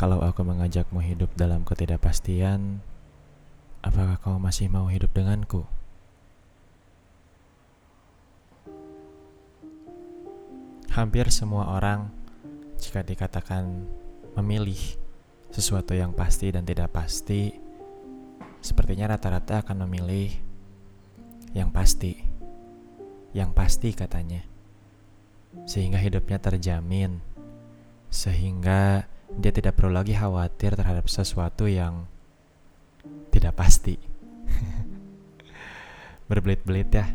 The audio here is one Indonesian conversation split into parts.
Kalau aku mengajakmu hidup dalam ketidakpastian, apakah kau masih mau hidup denganku? Hampir semua orang, jika dikatakan memilih sesuatu yang pasti dan tidak pasti, sepertinya rata-rata akan memilih yang pasti. Yang pasti katanya. Sehingga hidupnya terjamin. Sehingga dia tidak perlu lagi khawatir terhadap sesuatu yang tidak pasti. Berbelit-belit ya.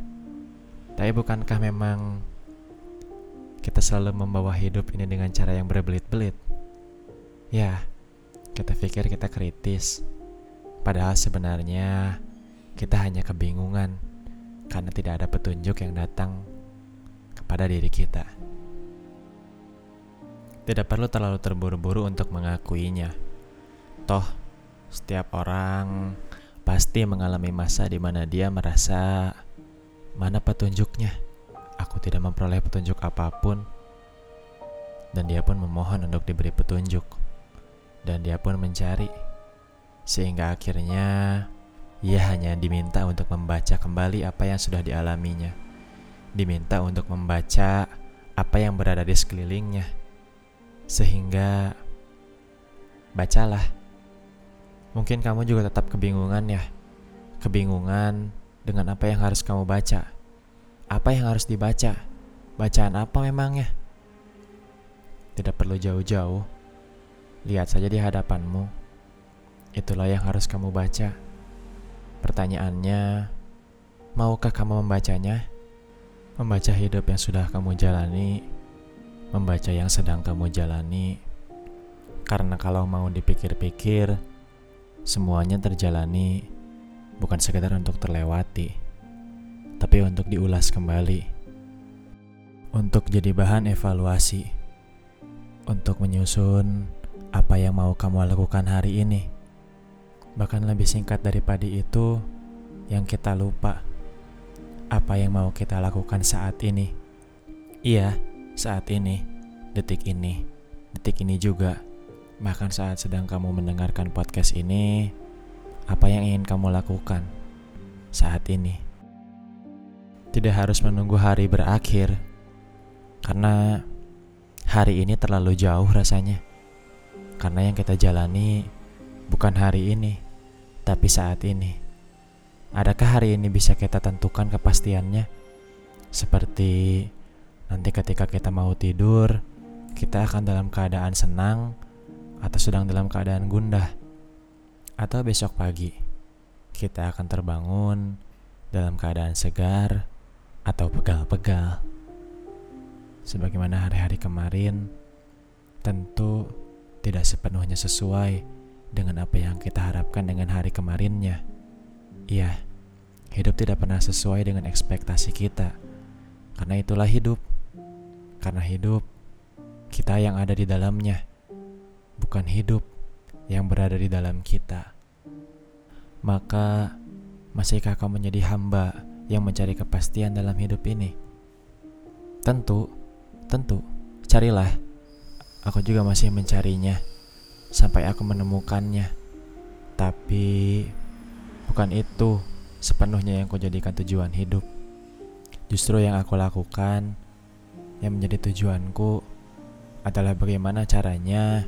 Tapi bukankah memang kita selalu membawa hidup ini dengan cara yang berbelit-belit? Ya, kita pikir kita kritis. Padahal sebenarnya kita hanya kebingungan karena tidak ada petunjuk yang datang kepada diri kita. Tidak perlu terlalu terburu-buru untuk mengakuinya. Toh, setiap orang pasti mengalami masa di mana dia merasa mana petunjuknya. Aku tidak memperoleh petunjuk apa pun. Dan dia pun memohon untuk diberi petunjuk. Dan dia pun mencari. Sehingga akhirnya ia hanya diminta untuk membaca kembali apa yang sudah dialaminya. Diminta untuk membaca apa yang berada di sekelilingnya sehingga bacalah. Mungkin kamu juga tetap kebingungan ya. Kebingungan dengan apa yang harus kamu baca. Apa yang harus dibaca? Bacaan apa memangnya? Tidak perlu jauh-jauh. Lihat saja di hadapanmu. Itulah yang harus kamu baca. Pertanyaannya, maukah kamu membacanya? Membaca hidup yang sudah kamu jalani membaca yang sedang kamu jalani, karena kalau mau dipikir-pikir, semuanya terjalani bukan sekedar untuk terlewati, tapi untuk diulas kembali, untuk jadi bahan evaluasi, untuk menyusun apa yang mau kamu lakukan hari ini. Bahkan lebih singkat daripada itu, yang kita lupa apa yang mau kita lakukan saat ini. Iya, saat ini, detik ini, detik ini juga, bahkan saat sedang kamu mendengarkan podcast ini, apa yang ingin kamu lakukan saat ini? Tidak harus menunggu hari berakhir, karena hari ini terlalu jauh rasanya. Karena yang kita jalani bukan hari ini, tapi saat ini. Adakah hari ini bisa kita tentukan kepastiannya? Seperti Nanti ketika kita mau tidur, kita akan dalam keadaan senang atau sedang dalam keadaan gundah. Atau besok pagi, kita akan terbangun dalam keadaan segar atau pegal-pegal. Sebagaimana hari-hari kemarin, tentu tidak sepenuhnya sesuai dengan apa yang kita harapkan dengan hari kemarinnya. Iya, hidup tidak pernah sesuai dengan ekspektasi kita, karena itulah hidup. Karena hidup, kita yang ada di dalamnya, bukan hidup yang berada di dalam kita. Maka, masihkah kau menjadi hamba yang mencari kepastian dalam hidup ini? Tentu, tentu, carilah. Aku juga masih mencarinya sampai aku menemukannya. Tapi, bukan itu sepenuhnya yang kujadikan tujuan hidup. Justru yang aku lakukan yang menjadi tujuanku adalah bagaimana caranya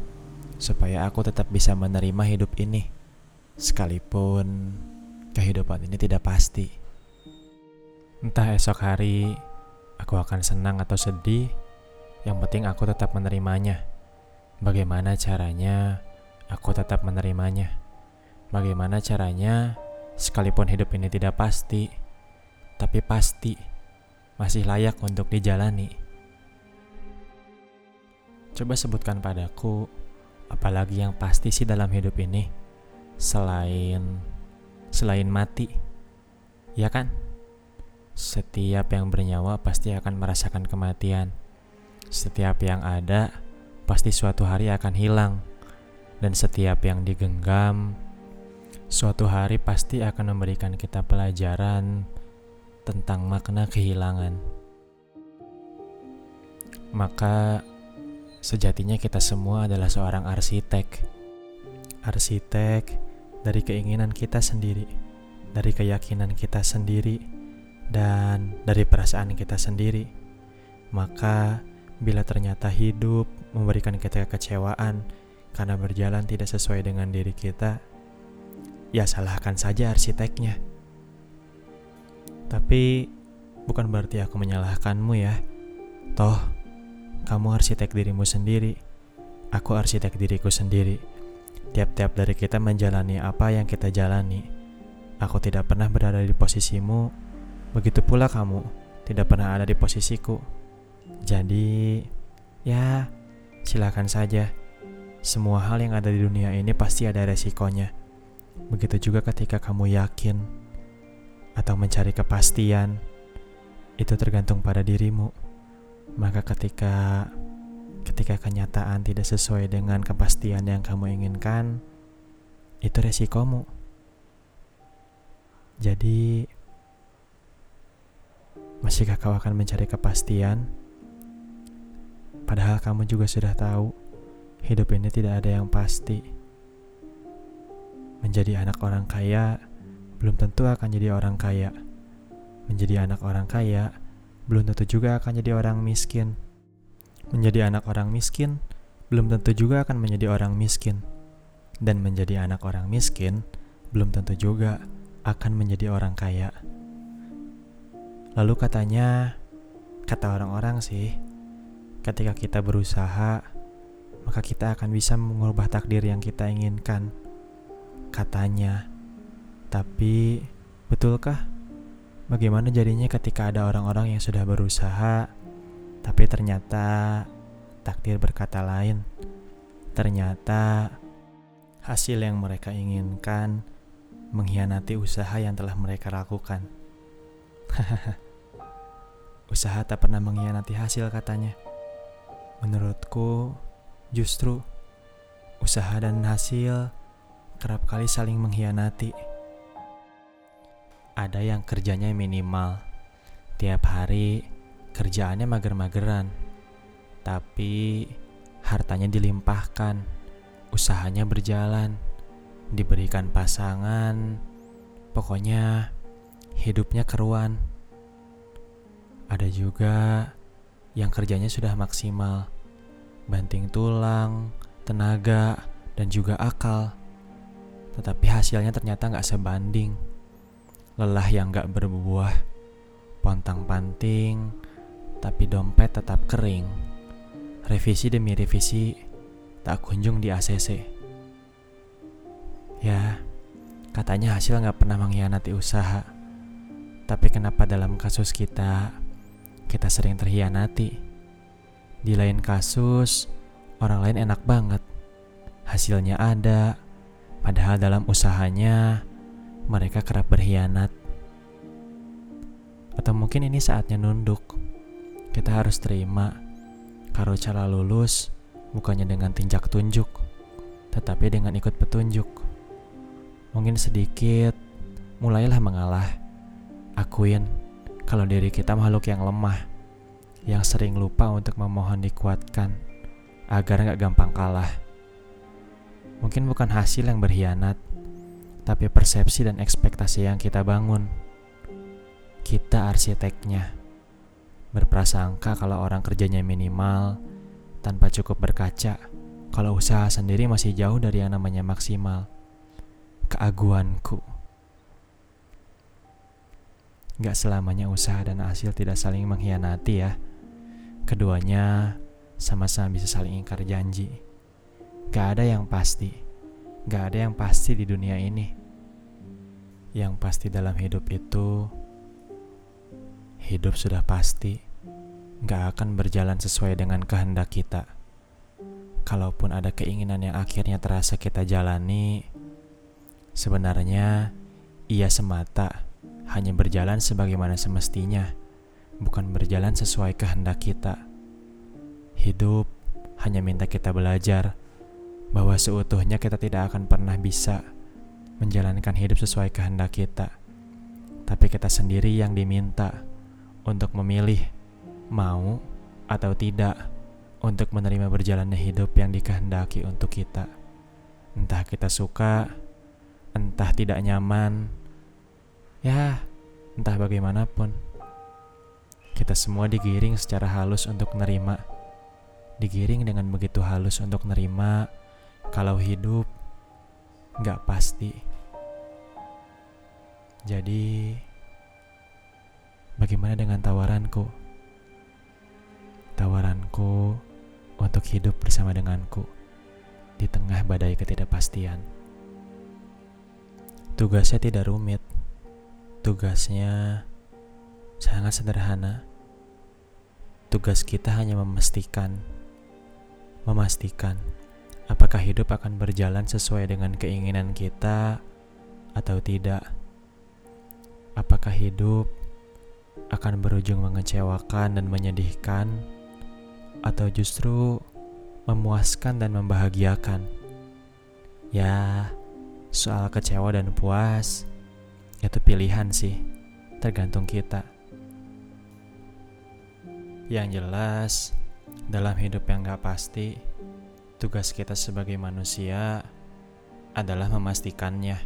supaya aku tetap bisa menerima hidup ini, sekalipun kehidupan ini tidak pasti. Entah esok hari aku akan senang atau sedih, yang penting aku tetap menerimanya. Bagaimana caranya aku tetap menerimanya? Bagaimana caranya, sekalipun hidup ini tidak pasti, tapi pasti masih layak untuk dijalani. Coba sebutkan padaku, apalagi yang pasti sih dalam hidup ini selain selain mati. Ya kan? Setiap yang bernyawa pasti akan merasakan kematian. Setiap yang ada pasti suatu hari akan hilang. Dan setiap yang digenggam suatu hari pasti akan memberikan kita pelajaran tentang makna kehilangan. Maka Sejatinya kita semua adalah seorang arsitek. Arsitek dari keinginan kita sendiri, dari keyakinan kita sendiri, dan dari perasaan kita sendiri. Maka, bila ternyata hidup memberikan kita kekecewaan karena berjalan tidak sesuai dengan diri kita, ya salahkan saja arsiteknya. Tapi bukan berarti aku menyalahkanmu ya. Toh, kamu arsitek dirimu sendiri. Aku arsitek diriku sendiri. Tiap-tiap dari kita menjalani apa yang kita jalani. Aku tidak pernah berada di posisimu, begitu pula kamu tidak pernah ada di posisiku. Jadi, ya, silakan saja. Semua hal yang ada di dunia ini pasti ada resikonya. Begitu juga ketika kamu yakin atau mencari kepastian, itu tergantung pada dirimu maka ketika ketika kenyataan tidak sesuai dengan kepastian yang kamu inginkan, itu resikomu. Jadi, masihkah kau akan mencari kepastian? Padahal kamu juga sudah tahu, hidup ini tidak ada yang pasti. Menjadi anak orang kaya belum tentu akan jadi orang kaya. Menjadi anak orang kaya belum tentu juga akan jadi orang miskin. Menjadi anak orang miskin belum tentu juga akan menjadi orang miskin. Dan menjadi anak orang miskin belum tentu juga akan menjadi orang kaya. Lalu katanya, kata orang-orang sih, ketika kita berusaha, maka kita akan bisa mengubah takdir yang kita inginkan. Katanya, tapi betulkah? Bagaimana jadinya ketika ada orang-orang yang sudah berusaha, tapi ternyata takdir berkata lain? Ternyata hasil yang mereka inginkan mengkhianati usaha yang telah mereka lakukan. usaha tak pernah mengkhianati hasil katanya. Menurutku, justru usaha dan hasil kerap kali saling mengkhianati. Ada yang kerjanya minimal, tiap hari kerjaannya mager-mageran, tapi hartanya dilimpahkan, usahanya berjalan, diberikan pasangan, pokoknya hidupnya keruan. Ada juga yang kerjanya sudah maksimal, banting tulang, tenaga, dan juga akal. Tetapi hasilnya ternyata nggak sebanding lelah yang gak berbuah, pontang-panting, tapi dompet tetap kering. Revisi demi revisi, tak kunjung di ACC. Ya, katanya hasil gak pernah mengkhianati usaha. Tapi kenapa dalam kasus kita, kita sering terhianati? Di lain kasus, orang lain enak banget. Hasilnya ada, padahal dalam usahanya mereka kerap berkhianat. Atau mungkin ini saatnya nunduk. Kita harus terima kalau cara lulus bukannya dengan tinjak tunjuk, tetapi dengan ikut petunjuk. Mungkin sedikit, mulailah mengalah. Akuin kalau diri kita makhluk yang lemah, yang sering lupa untuk memohon dikuatkan agar nggak gampang kalah. Mungkin bukan hasil yang berkhianat, tapi persepsi dan ekspektasi yang kita bangun. Kita arsiteknya. Berprasangka kalau orang kerjanya minimal, tanpa cukup berkaca, kalau usaha sendiri masih jauh dari yang namanya maksimal. Keaguanku. Gak selamanya usaha dan hasil tidak saling mengkhianati ya. Keduanya sama-sama bisa saling ingkar janji. Gak ada yang pasti Gak ada yang pasti di dunia ini. Yang pasti dalam hidup itu, hidup sudah pasti gak akan berjalan sesuai dengan kehendak kita. Kalaupun ada keinginan yang akhirnya terasa kita jalani, sebenarnya ia semata hanya berjalan sebagaimana semestinya, bukan berjalan sesuai kehendak kita. Hidup hanya minta kita belajar bahwa seutuhnya kita tidak akan pernah bisa menjalankan hidup sesuai kehendak kita, tapi kita sendiri yang diminta untuk memilih mau atau tidak untuk menerima berjalannya hidup yang dikehendaki untuk kita. Entah kita suka, entah tidak nyaman, ya, entah bagaimanapun. Kita semua digiring secara halus untuk menerima. Digiring dengan begitu halus untuk menerima kalau hidup nggak pasti. Jadi, bagaimana dengan tawaranku? Tawaranku untuk hidup bersama denganku di tengah badai ketidakpastian. Tugasnya tidak rumit. Tugasnya sangat sederhana. Tugas kita hanya memastikan memastikan apakah hidup akan berjalan sesuai dengan keinginan kita atau tidak. Apakah hidup akan berujung mengecewakan dan menyedihkan atau justru memuaskan dan membahagiakan. Ya, soal kecewa dan puas itu pilihan sih, tergantung kita. Yang jelas, dalam hidup yang gak pasti, tugas kita sebagai manusia adalah memastikannya.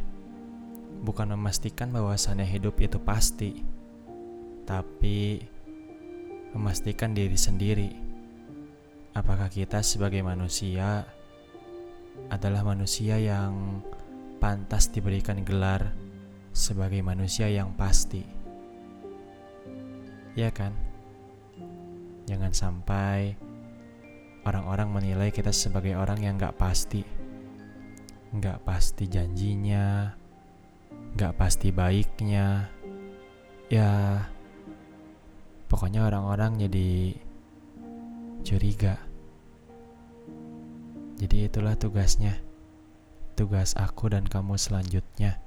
Bukan memastikan bahwasannya hidup itu pasti, tapi memastikan diri sendiri apakah kita sebagai manusia adalah manusia yang pantas diberikan gelar sebagai manusia yang pasti. Ya kan? Jangan sampai orang-orang menilai kita sebagai orang yang gak pasti. Gak pasti janjinya, gak pasti baiknya. Ya, pokoknya orang-orang jadi curiga. Jadi itulah tugasnya. Tugas aku dan kamu selanjutnya.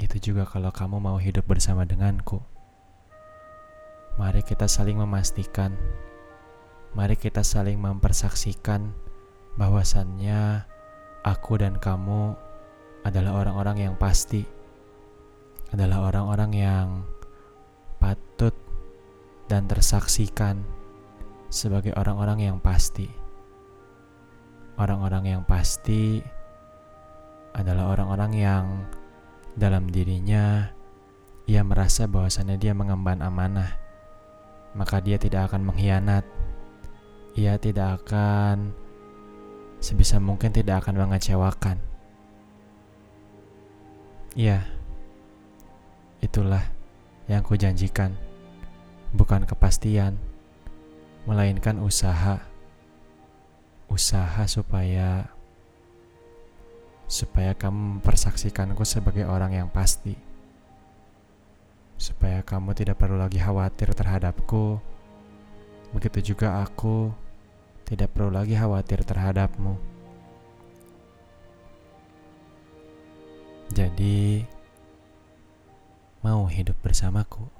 Itu juga kalau kamu mau hidup bersama denganku. Mari kita saling memastikan. Mari kita saling mempersaksikan bahwasannya aku dan kamu adalah orang-orang yang pasti. Adalah orang-orang yang patut dan tersaksikan sebagai orang-orang yang pasti. Orang-orang yang pasti adalah orang-orang yang dalam dirinya ia merasa bahwasannya dia mengemban amanah, maka dia tidak akan mengkhianat. Ia tidak akan sebisa mungkin tidak akan mengecewakan. Iya, itulah yang kujanjikan, bukan kepastian melainkan usaha. Usaha supaya supaya kamu mempersaksikanku sebagai orang yang pasti. Supaya kamu tidak perlu lagi khawatir terhadapku. Begitu juga aku tidak perlu lagi khawatir terhadapmu. Jadi, mau hidup bersamaku?